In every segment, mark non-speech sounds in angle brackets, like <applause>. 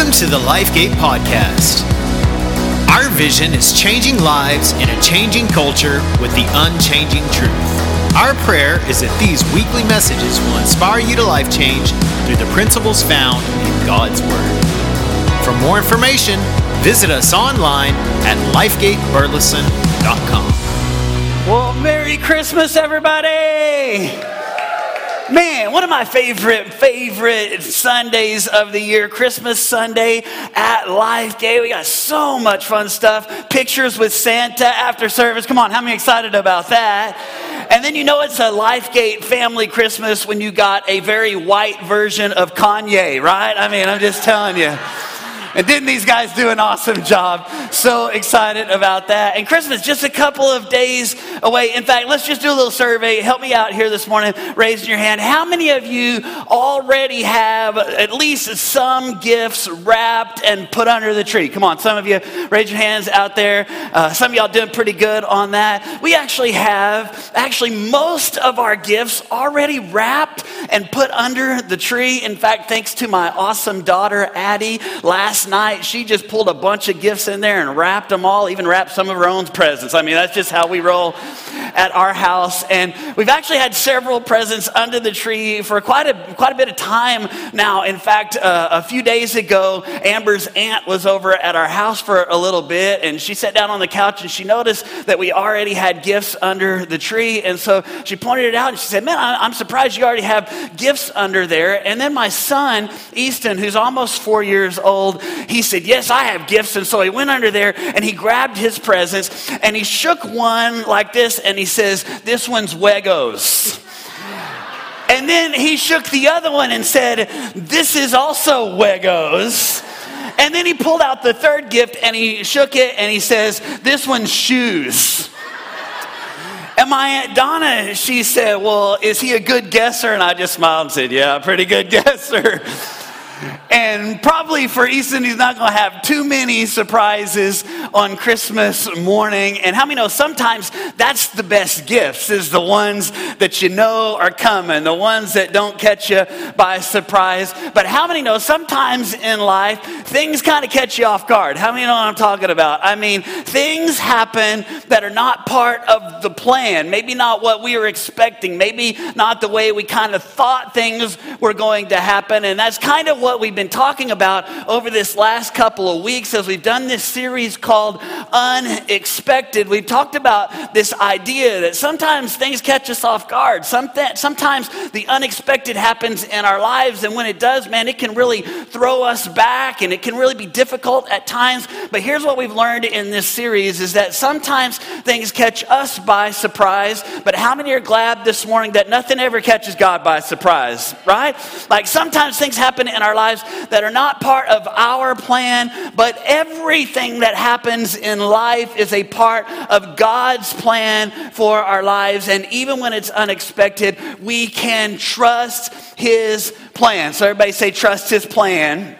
Welcome to the Lifegate Podcast. Our vision is changing lives in a changing culture with the unchanging truth. Our prayer is that these weekly messages will inspire you to life change through the principles found in God's Word. For more information, visit us online at lifegateburleson.com. Well, Merry Christmas, everybody! Man, one of my favorite, favorite Sundays of the year, Christmas Sunday at Lifegate. We got so much fun stuff. Pictures with Santa after service. Come on, how many excited about that? And then you know it's a Lifegate family Christmas when you got a very white version of Kanye, right? I mean, I'm just telling you. And didn't these guys do an awesome job? So excited about that. And Christmas, just a couple of days away. In fact, let's just do a little survey. Help me out here this morning, raising your hand. How many of you already have at least some gifts wrapped and put under the tree? Come on, some of you raise your hands out there. Uh, some of y'all doing pretty good on that. We actually have actually most of our gifts already wrapped and put under the tree. In fact, thanks to my awesome daughter, Addie, last last night, she just pulled a bunch of gifts in there and wrapped them all, even wrapped some of her own presents. I mean, that's just how we roll at our house. And we've actually had several presents under the tree for quite a, quite a bit of time now. In fact, uh, a few days ago, Amber's aunt was over at our house for a little bit, and she sat down on the couch and she noticed that we already had gifts under the tree. And so she pointed it out and she said, Man, I'm surprised you already have gifts under there. And then my son, Easton, who's almost four years old, he said, Yes, I have gifts. And so he went under there and he grabbed his presents and he shook one like this and he says, This one's Wegos. And then he shook the other one and said, This is also Wegos. And then he pulled out the third gift and he shook it and he says, This one's shoes. And my Aunt Donna, she said, Well, is he a good guesser? And I just smiled and said, Yeah, pretty good <laughs> guesser. And probably for Easton, he's not going to have too many surprises on Christmas morning. And how many know sometimes that's the best gifts, is the ones that you know are coming, the ones that don't catch you by surprise. But how many know sometimes in life, things kind of catch you off guard? How many know what I'm talking about? I mean, things happen that are not part of the plan, maybe not what we were expecting, maybe not the way we kind of thought things were going to happen. And that's kind of what we've been talking about over this last couple of weeks as we've done this series called Unexpected. We've talked about this idea that sometimes things catch us off guard. Sometimes the unexpected happens in our lives, and when it does, man, it can really throw us back and it can really be difficult at times. But here's what we've learned in this series is that sometimes things catch us by surprise, but how many are glad this morning that nothing ever catches God by surprise, right? Like sometimes things happen in our lives that are not part of our plan, but everything that happens in life is a part of God's plan for our lives. And even when it's unexpected, we can trust His plan. So, everybody say, trust His plan.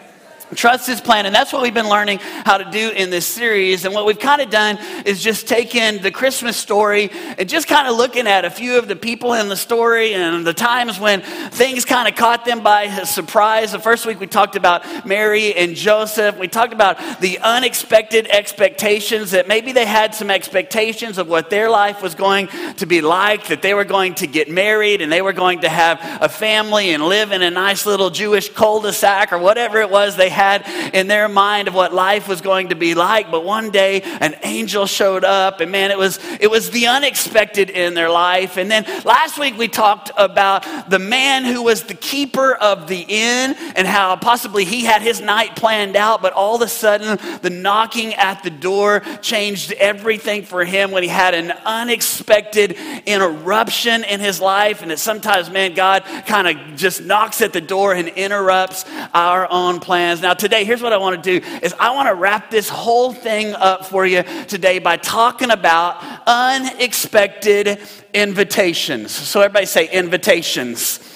Trust his plan. And that's what we've been learning how to do in this series. And what we've kind of done is just taken the Christmas story and just kind of looking at a few of the people in the story and the times when things kind of caught them by surprise. The first week we talked about Mary and Joseph. We talked about the unexpected expectations that maybe they had some expectations of what their life was going to be like, that they were going to get married and they were going to have a family and live in a nice little Jewish cul-de-sac or whatever it was they had had in their mind of what life was going to be like. But one day an angel showed up, and man, it was it was the unexpected in their life. And then last week we talked about the man who was the keeper of the inn and how possibly he had his night planned out, but all of a sudden the knocking at the door changed everything for him when he had an unexpected interruption in his life. And that sometimes, man, God kind of just knocks at the door and interrupts our own plans. Now, now, today, here's what I want to do is I want to wrap this whole thing up for you today by talking about unexpected invitations. So everybody say invitations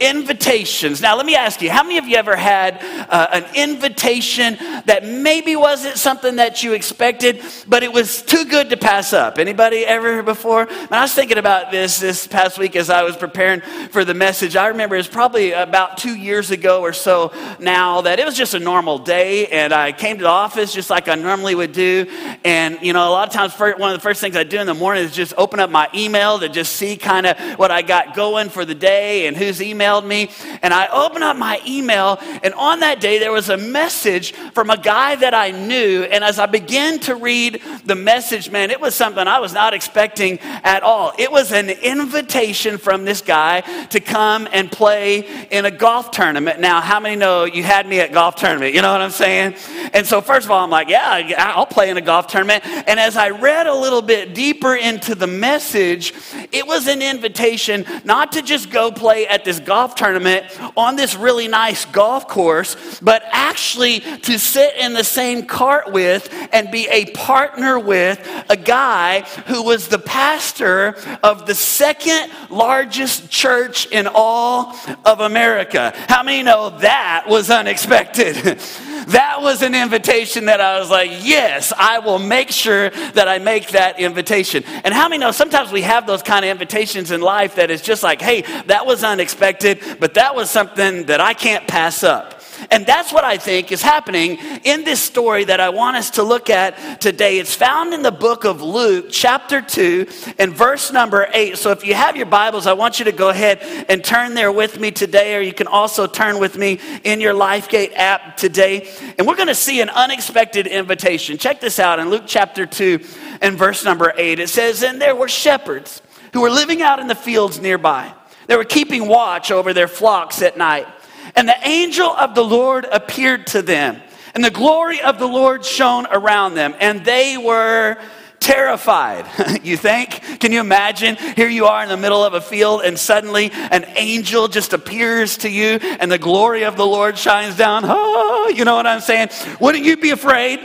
invitations. Now, let me ask you, how many of you ever had uh, an invitation that maybe wasn't something that you expected, but it was too good to pass up? Anybody ever before? And I was thinking about this this past week as I was preparing for the message. I remember it was probably about two years ago or so now that it was just a normal day, and I came to the office just like I normally would do. And, you know, a lot of times, one of the first things I do in the morning is just open up my email to just see kind of what I got going for the day and who's emailed me. And I open up my email, and on that day, there was a message from a guy that I knew. And as I began to read the message, man, it was something I was not expecting at all. It was an invitation from this guy to come and play in a golf tournament. Now, how many know you had me at golf tournament? You know what I'm saying? And so, first of all, I'm like, yeah, I'll play in a golf tournament. And as I read a little bit deeper into the message, it was an invitation not to just go play at this golf tournament on this really nice golf course, but actually to sit in the same cart with and be a partner with a guy who was the pastor of the second largest church in all of America. How many know that was unexpected? <laughs> that was an invitation that I was like, yes, I will make sure that I make that invitation. And how many know sometimes we have those kind of invitations in life that is just like, hey, that was unexpected, but that was something that I can't pass up. And that's what I think is happening in this story that I want us to look at today. It's found in the book of Luke, chapter 2, and verse number 8. So if you have your Bibles, I want you to go ahead and turn there with me today, or you can also turn with me in your LifeGate app today. And we're going to see an unexpected invitation. Check this out in Luke chapter 2 and verse number 8. It says, And there were shepherds who were living out in the fields nearby. They were keeping watch over their flocks at night. And the angel of the Lord appeared to them, and the glory of the Lord shone around them, and they were terrified. <laughs> you think? Can you imagine? Here you are in the middle of a field, and suddenly an angel just appears to you, and the glory of the Lord shines down. <laughs> Oh, you know what I'm saying? Wouldn't you be afraid?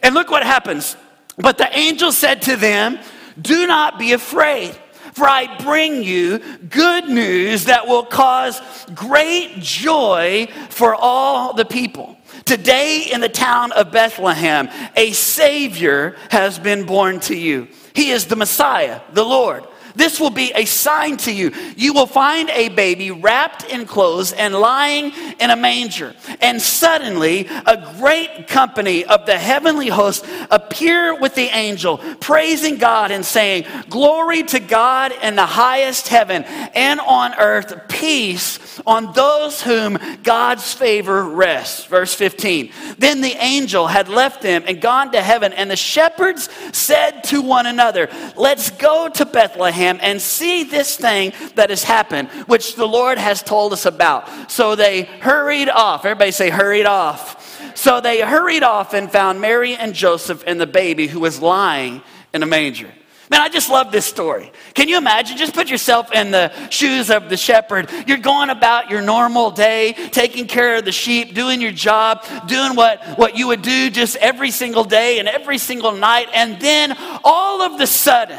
And look what happens. But the angel said to them, Do not be afraid. For I bring you good news that will cause great joy for all the people. Today, in the town of Bethlehem, a Savior has been born to you. He is the Messiah, the Lord. This will be a sign to you. You will find a baby wrapped in clothes and lying in a manger. And suddenly, a great company of the heavenly host appear with the angel, praising God and saying, Glory to God in the highest heaven, and on earth, peace on those whom God's favor rests. Verse 15. Then the angel had left them and gone to heaven, and the shepherds said to one another, Let's go to Bethlehem And see this thing that has happened, which the Lord has told us about. So they hurried off. Everybody say, hurried off. So they hurried off and found Mary and Joseph and the baby who was lying in a manger. Man, I just love this story. Can you imagine? Just put yourself in the shoes of the shepherd. You're going about your normal day, taking care of the sheep, doing your job, doing what, what you would do just every single day and every single night. And then all of the sudden,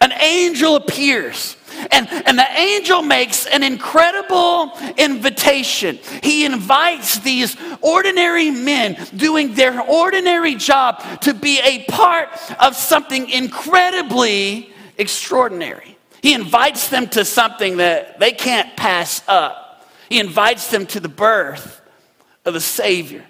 an angel appears. And, and the angel makes an incredible invitation. He invites these ordinary men doing their ordinary job to be a part of something incredibly extraordinary. He invites them to something that they can't pass up. He invites them to the birth of the Savior.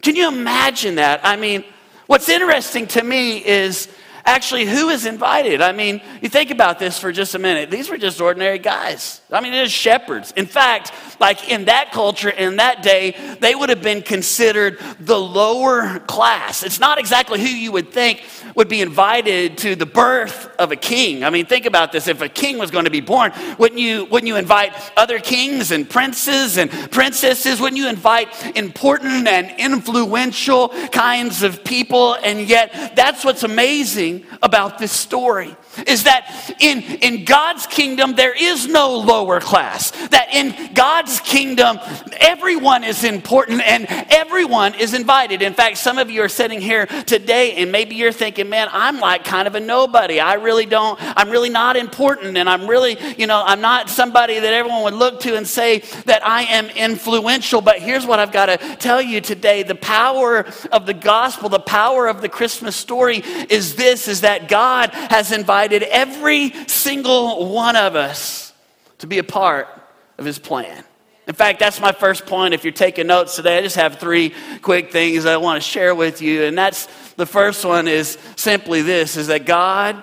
Can you imagine that? I mean, what's interesting to me is actually who is invited. I mean, you think about this for just a minute. These were just ordinary guys. I mean, they're just shepherds. In fact, like in that culture, in that day, they would have been considered the lower class. It's not exactly who you would think would be invited to the birth of a king. I mean, think about this. If a king was going to be born, wouldn't you, wouldn't you invite other kings and princes and princesses? Wouldn't you invite important and influential kinds of people? And yet, that's what's amazing about this story is that in, in God's kingdom, there is no lower class. That in God's kingdom, everyone is important and everyone is invited. In fact, some of you are sitting here today and maybe you're thinking, man, I'm like kind of a nobody. I really don't, I'm really not important and I'm really, you know, I'm not somebody that everyone would look to and say that I am influential. But here's what I've got to tell you today the power of the gospel, the power of the Christmas story is this is that God has invited every single one of us to be a part of his plan. In fact, that's my first point. If you're taking notes today, I just have three quick things I want to share with you. And that's the first one is simply this is that God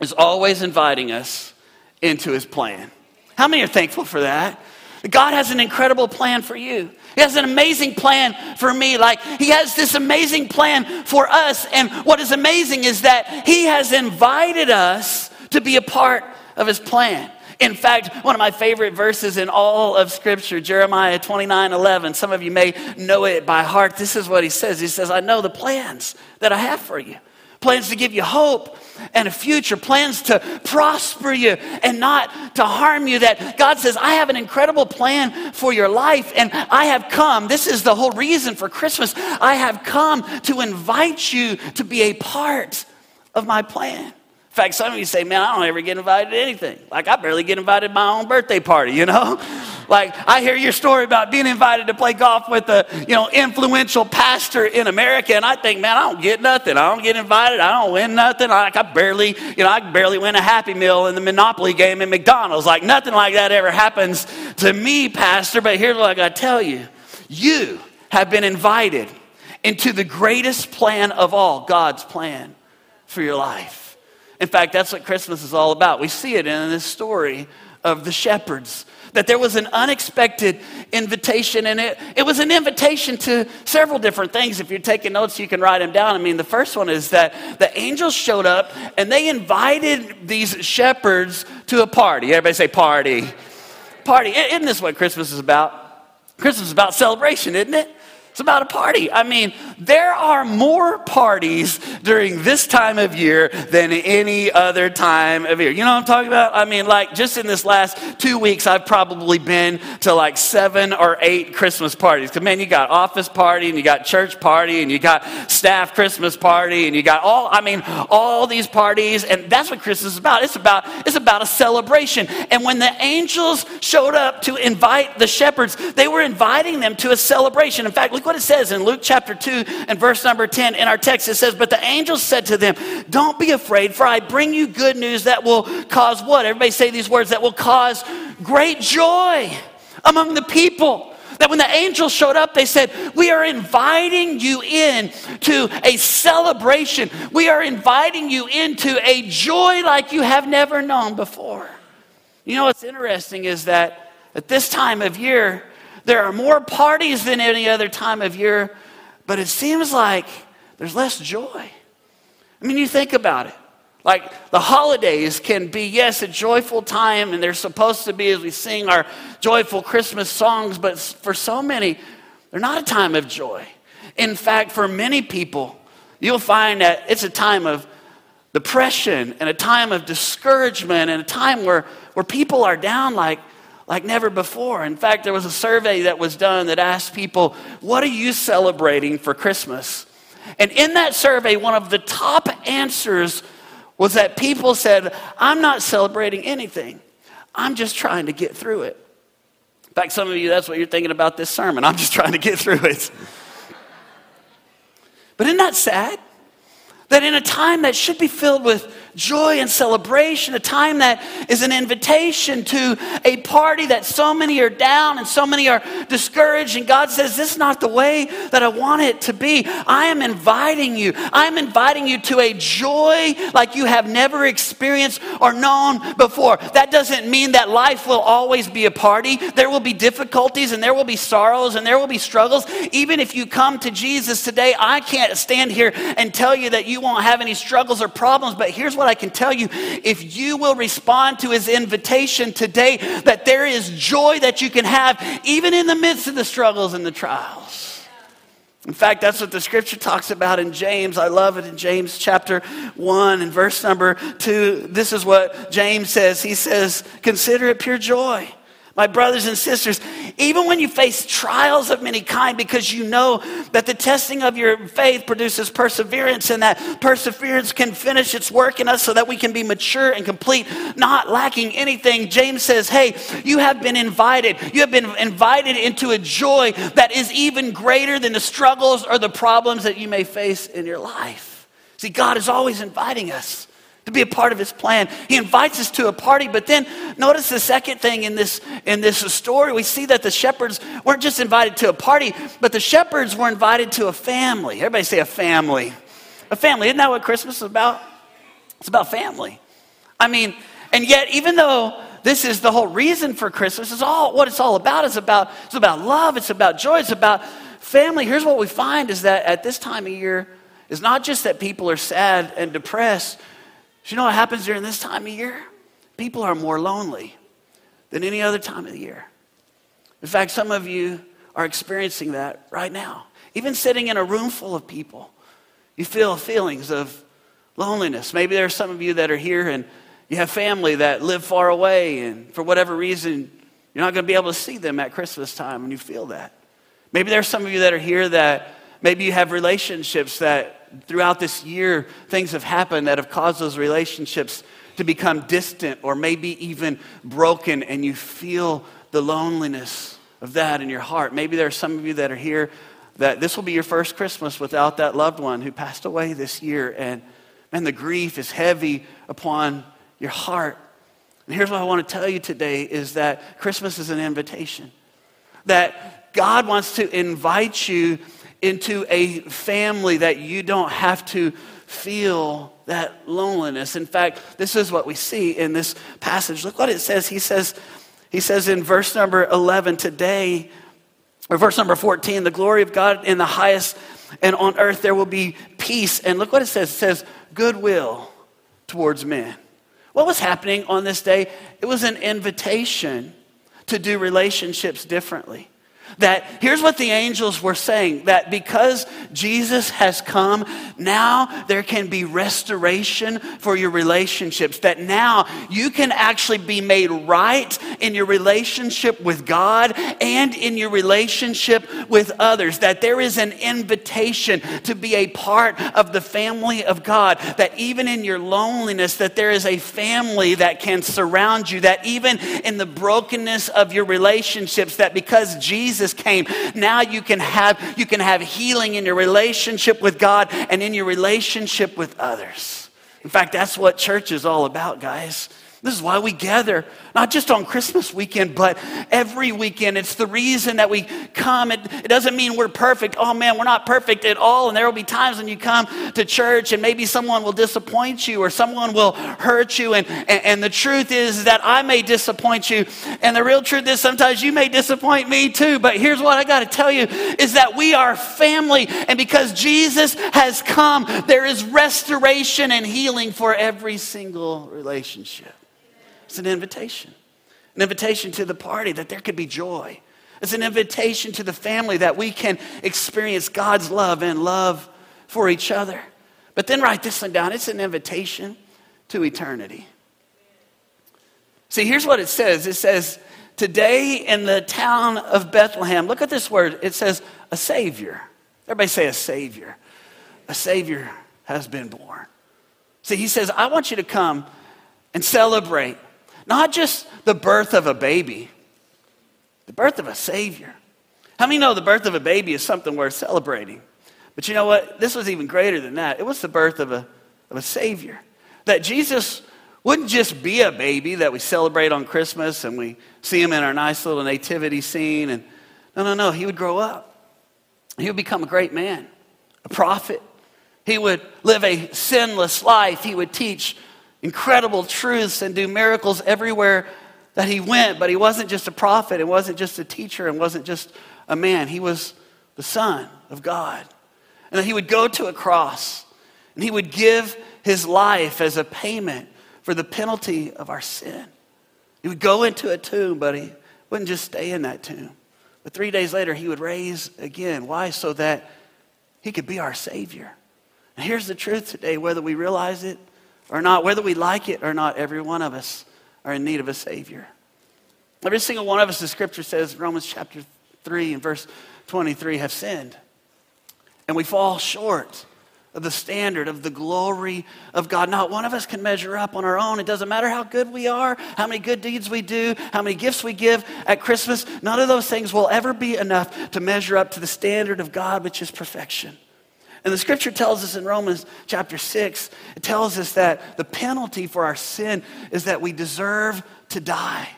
is always inviting us into his plan. How many are thankful for that? God has an incredible plan for you. He has an amazing plan for me. Like, He has this amazing plan for us. And what is amazing is that He has invited us to be a part of His plan. In fact, one of my favorite verses in all of Scripture, Jeremiah 29 11, some of you may know it by heart. This is what he says He says, I know the plans that I have for you plans to give you hope and a future, plans to prosper you and not to harm you. That God says, I have an incredible plan for your life, and I have come. This is the whole reason for Christmas. I have come to invite you to be a part of my plan fact, some of you say, man, I don't ever get invited to anything. Like, I barely get invited to my own birthday party, you know? <laughs> like, I hear your story about being invited to play golf with a, you know, influential pastor in America, and I think, man, I don't get nothing. I don't get invited. I don't win nothing. Like, I barely, you know, I barely win a Happy Meal in the Monopoly game in McDonald's. Like, nothing like that ever happens to me, pastor, but here's what I got to tell you. You have been invited into the greatest plan of all, God's plan for your life. In fact, that's what Christmas is all about. We see it in this story of the shepherds. That there was an unexpected invitation, and it, it was an invitation to several different things. If you're taking notes, you can write them down. I mean, the first one is that the angels showed up and they invited these shepherds to a party. Everybody say, party. Party. Isn't this what Christmas is about? Christmas is about celebration, isn't it? It's about a party. I mean, there are more parties during this time of year than any other time of year. You know what I'm talking about? I mean, like just in this last two weeks, I've probably been to like seven or eight Christmas parties. Because, man, you got office party and you got church party and you got staff Christmas party and you got all, I mean, all these parties. And that's what Christmas is about. It's about, it's about a celebration. And when the angels showed up to invite the shepherds, they were inviting them to a celebration. In fact, look what it says in Luke chapter 2 and verse number 10 in our text. It says, But the angel said to them, Don't be afraid, for I bring you good news that will cause what? Everybody say these words that will cause great joy among the people that when the angels showed up, they said, We are inviting you in to a celebration. We are inviting you into a joy like you have never known before. You know what's interesting is that at this time of year, there are more parties than any other time of year, but it seems like there's less joy. I mean, you think about it. Like the holidays can be, yes, a joyful time, and they're supposed to be as we sing our joyful Christmas songs, but for so many, they're not a time of joy. In fact, for many people, you'll find that it's a time of depression and a time of discouragement and a time where, where people are down like, like never before. In fact, there was a survey that was done that asked people, What are you celebrating for Christmas? And in that survey, one of the top answers was that people said, I'm not celebrating anything, I'm just trying to get through it. In fact, some of you, that's what you're thinking about this sermon. I'm just trying to get through it. <laughs> But isn't that sad? That in a time that should be filled with joy and celebration, a time that is an invitation to a party that so many are down and so many are discouraged. And God says, This is not the way that I want it to be. I am inviting you. I am inviting you to a joy like you have never experienced or known before. That doesn't mean that life will always be a party. There will be difficulties and there will be sorrows and there will be struggles. Even if you come to Jesus today, I can't stand here and tell you that you won't have any struggles or problems, but here's what I can tell you if you will respond to his invitation today, that there is joy that you can have even in the midst of the struggles and the trials. In fact, that's what the scripture talks about in James. I love it in James chapter 1 and verse number 2. This is what James says. He says, Consider it pure joy My brothers and sisters, even when you face trials of many kind, because you know that the testing of your faith produces perseverance, and that perseverance can finish its work in us so that we can be mature and complete, not lacking anything. James says, Hey, you have been invited. You have been invited into a joy that is even greater than the struggles or the problems that you may face in your life. See, God is always inviting us to be a part of his plan. He invites us to a party, but then notice the second thing in this in this story. We see that the shepherds weren't just invited to a party, but the shepherds were invited to a family. Everybody say a family. A family. Isn't that what Christmas is about? It's about family. I mean, and yet even though this is the whole reason for Christmas, is all what it's all about. It's about it's about love, it's about joy, it's about family. Here's what we find is that at this time of year, it's not just that people are sad and depressed do you know what happens during this time of year? People are more lonely than any other time of the year. In fact, some of you are experiencing that right now. Even sitting in a room full of people, you feel feelings of loneliness. Maybe there are some of you that are here and you have family that live far away, and for whatever reason, you're not going to be able to see them at Christmas time, and you feel that. Maybe there are some of you that are here that maybe you have relationships that throughout this year, things have happened that have caused those relationships to become distant or maybe even broken, and you feel the loneliness of that in your heart. Maybe there are some of you that are here that this will be your first Christmas without that loved one who passed away this year, and and the grief is heavy upon your heart. And here's what I want to tell you today is that Christmas is an invitation. That God wants to invite you into a family that you don't have to feel that loneliness. In fact, this is what we see in this passage. Look what it says. He says, he says in verse number 11, today, or verse number 14, the glory of God in the highest, and on earth there will be peace. And look what it says. It says, goodwill towards men. What was happening on this day? It was an invitation to do relationships differently. That here's what the angels were saying that because Jesus has come, now there can be restoration for your relationships. That now you can actually be made right in your relationship with God and in your relationship with others. That there is an invitation to be a part of the family of God. That even in your loneliness, that there is a family that can surround you. That even in the brokenness of your relationships, that because Jesus Jesus came. Now you can have you can have healing in your relationship with God and in your relationship with others. In fact, that's what church is all about, guys. This is why we gather, not just on Christmas weekend, but every weekend. It's the reason that we come. It, it, doesn't mean we're perfect. Oh man, we're not perfect at all. And there will be times when you come to church and maybe someone will disappoint you or someone will hurt you. And, and, and the truth is that I may disappoint you. And the real truth is sometimes you may disappoint me too. But here's what I got to tell you is that we are family. And because Jesus has come, there is restoration and healing for every single relationship. It's an invitation, an invitation to the party that there could be joy. It's an invitation to the family that we can experience God's love and love for each other. But then write this one down it's an invitation to eternity. See, here's what it says it says, Today in the town of Bethlehem, look at this word. It says, a Savior. Everybody say, a Savior. A Savior has been born. See, he says, I want you to come and celebrate not just the birth of a baby, the birth of a Savior. How many know the birth of a baby is something worth celebrating? But you know what? This was even greater than that. It was the birth of a, of a Savior. That Jesus wouldn't just be a baby that we celebrate on Christmas and we see him in our nice little nativity scene. And no, no, no. He would grow up. He would become a great man, a prophet. He would live a sinless life. He would teach incredible truths and do miracles everywhere that he went. But he wasn't just a prophet, it wasn't just a teacher, and wasn't just a man. He was the Son of God. And that he would go to a cross and he would give his life as a payment for the penalty of our sin. He would go into a tomb, but he wouldn't just stay in that tomb. But three days later, he would raise again. Why? So that he could be our Savior. And here's the truth today, whether we realize it or not, whether we like it or not, every one of us are in need of a Savior. Every single one of us, the scripture says, Romans chapter 3 and verse 23, have sinned. And we fall short of the standard of the glory of God. Not one of us can measure up on our own. It doesn't matter how good we are, how many good deeds we do, how many gifts we give at Christmas. None of those things will ever be enough to measure up to the standard of God, which is perfection. And the scripture tells us in Romans chapter 6, it tells us that the penalty for our sin is that we deserve to die.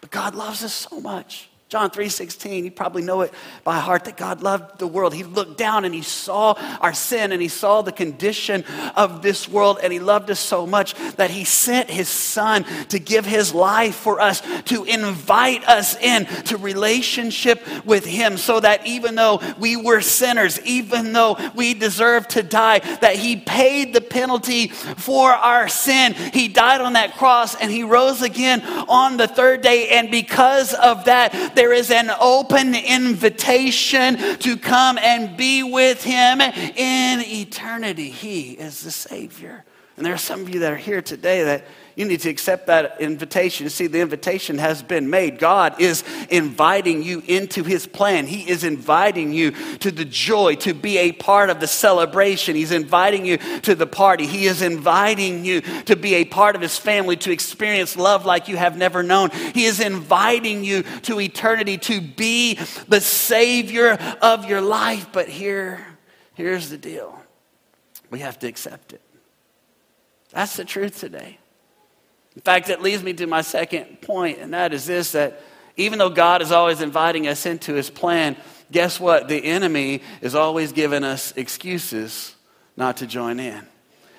But God loves us so much. John 3:16, you probably know it by heart that God loved the world. He looked down and he saw our sin and he saw the condition of this world and he loved us so much that he sent his son to give his life for us to invite us in to relationship with him so that even though we were sinners, even though we deserved to die, that he paid the penalty for our sin. He died on that cross and he rose again on the third day and because of that there is an open invitation to come and be with Him in eternity. He is the Savior. And there are some of you that are here today that you need to accept that invitation. See, the invitation has been made. God is inviting you into His plan. He is inviting you to the joy, to be a part of the celebration. He's inviting you to the party. He is inviting you to be a part of His family, to experience love like you have never known. He is inviting you to eternity, to be the Savior of your life. But here, here's the deal we have to accept it. That's the truth today. In fact, that leads me to my second point, and that is this that even though God is always inviting us into his plan, guess what? The enemy is always giving us excuses not to join in.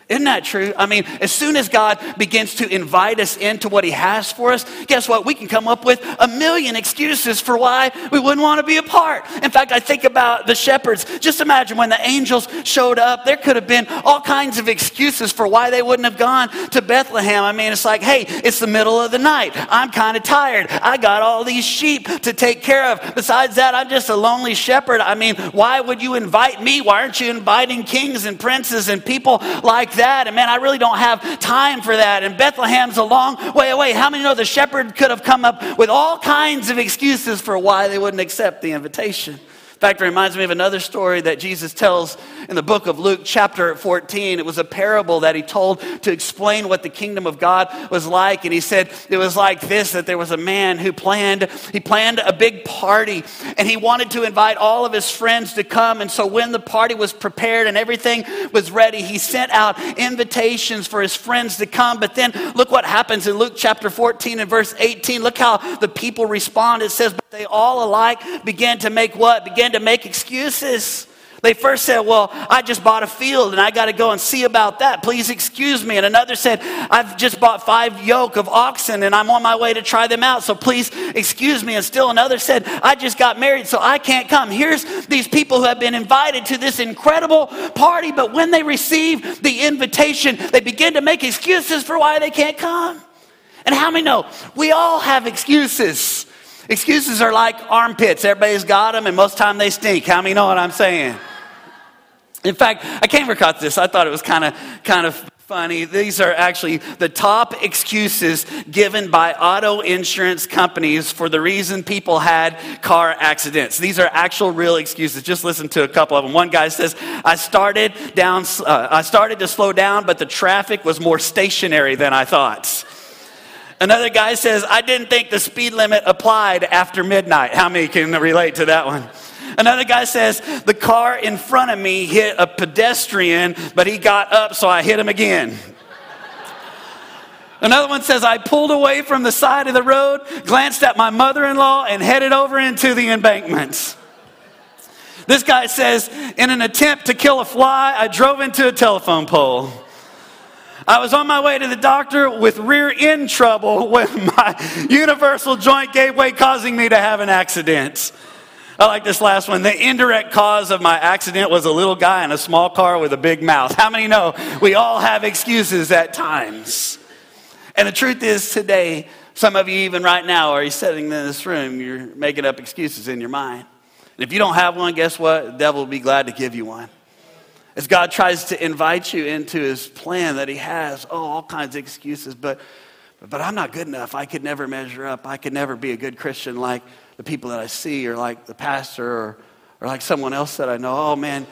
Isn't that true? I mean, as soon as God begins to invite us into what He has for us, guess what? We can come up with a million excuses for why we wouldn't want to be a part. In fact, I think about the shepherds. Just imagine when the angels showed up, there could have been all kinds of excuses for why they wouldn't have gone to Bethlehem. I mean, it's like, hey, it's the middle of the night. I'm kind of tired. I got all these sheep to take care of. Besides that, I'm just a lonely shepherd. I mean, why would you invite me? Why aren't you inviting kings and princes and people like that. And man, I really don't have time for that. And Bethlehem's a long way away. How many know the shepherd could have come up with all kinds of excuses for why they wouldn't accept the invitation? Fact, it reminds me of another story that Jesus tells in the book of Luke, chapter 14. It was a parable that he told to explain what the kingdom of God was like. And he said it was like this that there was a man who planned, he planned a big party and he wanted to invite all of his friends to come. And so when the party was prepared and everything was ready, he sent out invitations for his friends to come. But then look what happens in Luke chapter 14 and verse 18. Look how the people respond. It says, But they all alike began to make what? Began to make excuses. They first said, Well, I just bought a field and I got to go and see about that. Please excuse me. And another said, I've just bought five yoke of oxen and I'm on my way to try them out. So please excuse me. And still another said, I just got married so I can't come. Here's these people who have been invited to this incredible party, but when they receive the invitation, they begin to make excuses for why they can't come. And how many know we all have excuses? Excuses are like armpits. Everybody's got them, and most time they stink. How many know what I'm saying? In fact, I came across this. I thought it was kind of kind of funny. These are actually the top excuses given by auto insurance companies for the reason people had car accidents. These are actual real excuses. Just listen to a couple of them. One guy says, "I started down uh, I started to slow down, but the traffic was more stationary than I thought." Another guy says, I didn't think the speed limit applied after midnight. How many can relate to that one? Another guy says, The car in front of me hit a pedestrian, but he got up, so I hit him again. Another one says, I pulled away from the side of the road, glanced at my mother in law, and headed over into the embankments. This guy says, In an attempt to kill a fly, I drove into a telephone pole. I was on my way to the doctor with rear end trouble <laughs> when my universal joint gave way, causing me to have an accident. I like this last one. The indirect cause of my accident was a little guy in a small car with a big mouth. How many know we all have excuses at times? And the truth is, today, some of you, even right now, are you sitting in this room, you're making up excuses in your mind. And if you don't have one, guess what? The devil will be glad to give you one. As God tries to invite you into his plan that he has, oh, all kinds of excuses. But, but I'm not good enough. I could never measure up. I could never be a good Christian like the people that I see or like the pastor or, or like someone else that I know. Oh man,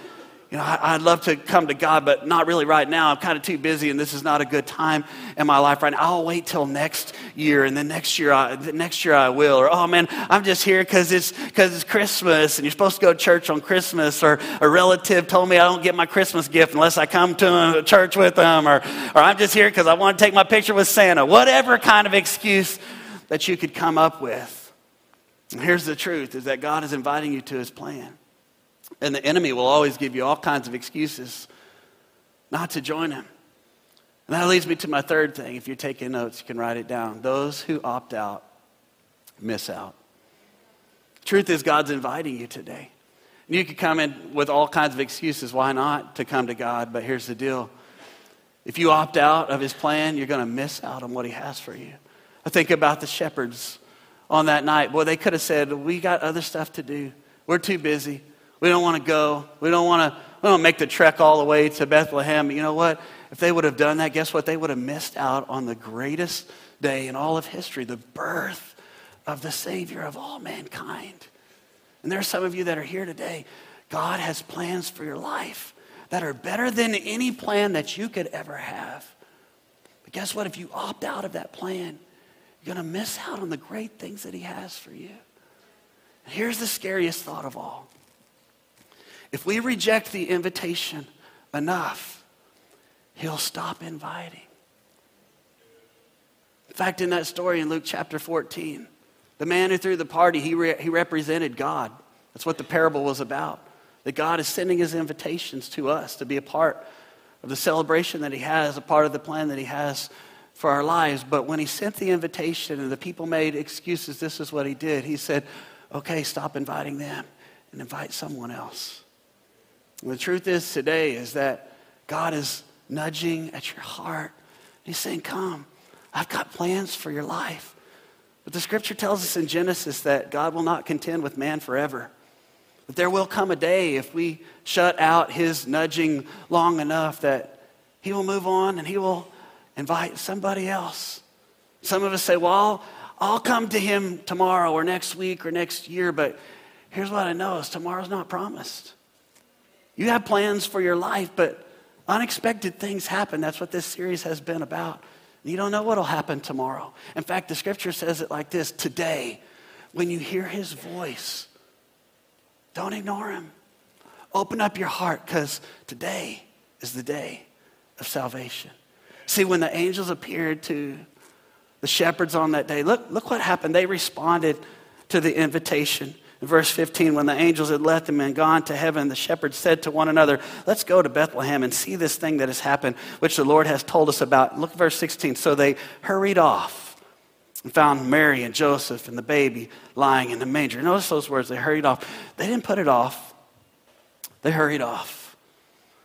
you know, I, would love to come to God, but not really right now. I'm kind of too busy, and this is not a good time in my life right now. I'll wait till next year, and then next year, I, next year I will. Or oh man, I'm just here because it's because it's Christmas, and you're supposed to go to church on Christmas. Or a relative told me I don't get my Christmas gift unless I come to church with them. Or or I'm just here because I want to take my picture with Santa. Whatever kind of excuse that you could come up with. And here's the truth: is that God is inviting you to His plan. And the enemy will always give you all kinds of excuses not to join him. And that leads me to my third thing. If you're taking notes, you can write it down. Those who opt out miss out. Truth is, God's inviting you today. And you could come in with all kinds of excuses why not to come to God, but here's the deal. If you opt out of his plan, you're going to miss out on what he has for you. I think about the shepherds on that night. Boy, they could have said, We got other stuff to do. We're too busy. We don't want to go. We don't want to we don't make the trek all the way to Bethlehem. You know what? If they would have done that, guess what? They would have missed out on the greatest day in all of history, the birth of the Savior of all mankind. And there are some of you that are here today. God has plans for your life that are better than any plan that you could ever have. But guess what? If you opt out of that plan, you're going to miss out on the great things that He has for you. And here's the scariest thought of all if we reject the invitation enough, he'll stop inviting. In fact, in that story in Luke chapter 14, the man who threw the party, he, re- he represented God. That's what the parable was about. That God is sending his invitations to us to be a part of the celebration that he has, a part of the plan that he has for our lives. But when he sent the invitation and the people made excuses, this is what he did. He said, okay, stop inviting them and invite someone else. And the truth is today is that God is nudging at your heart. He's saying, Come, I've got plans for your life. But the scripture tells us in Genesis that God will not contend with man forever. That there will come a day if we shut out his nudging long enough that he will move on and he will invite somebody else. Some of us say, Well, I'll, I'll come to him tomorrow or next week or next year, but here's what I know is tomorrow's not promised. You have plans for your life, but unexpected things happen. That's what this series has been about. You don't know what will happen tomorrow. In fact, the scripture says it like this today, when you hear his voice, don't ignore him. Open up your heart because today is the day of salvation. See, when the angels appeared to the shepherds on that day, look, look what happened. They responded to the invitation. In verse 15, when the angels had left them and gone to heaven, the shepherds said to one another, Let's go to Bethlehem and see this thing that has happened, which the Lord has told us about. Look at verse 16. So they hurried off and found Mary and Joseph and the baby lying in the manger. Notice those words, they hurried off. They didn't put it off, they hurried off.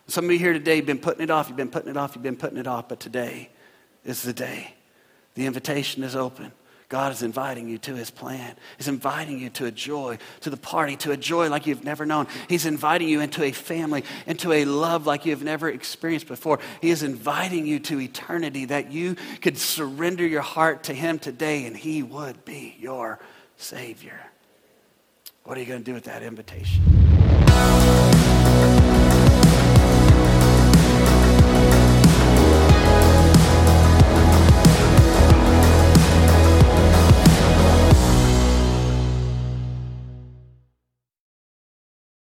Some of you here today have been putting it off, you've been putting it off, you've been putting it off, but today is the day. The invitation is open. God is inviting you to his plan. He's inviting you to a joy, to the party, to a joy like you've never known. He's inviting you into a family, into a love like you've never experienced before. He is inviting you to eternity that you could surrender your heart to him today and he would be your Savior. What are you going to do with that invitation?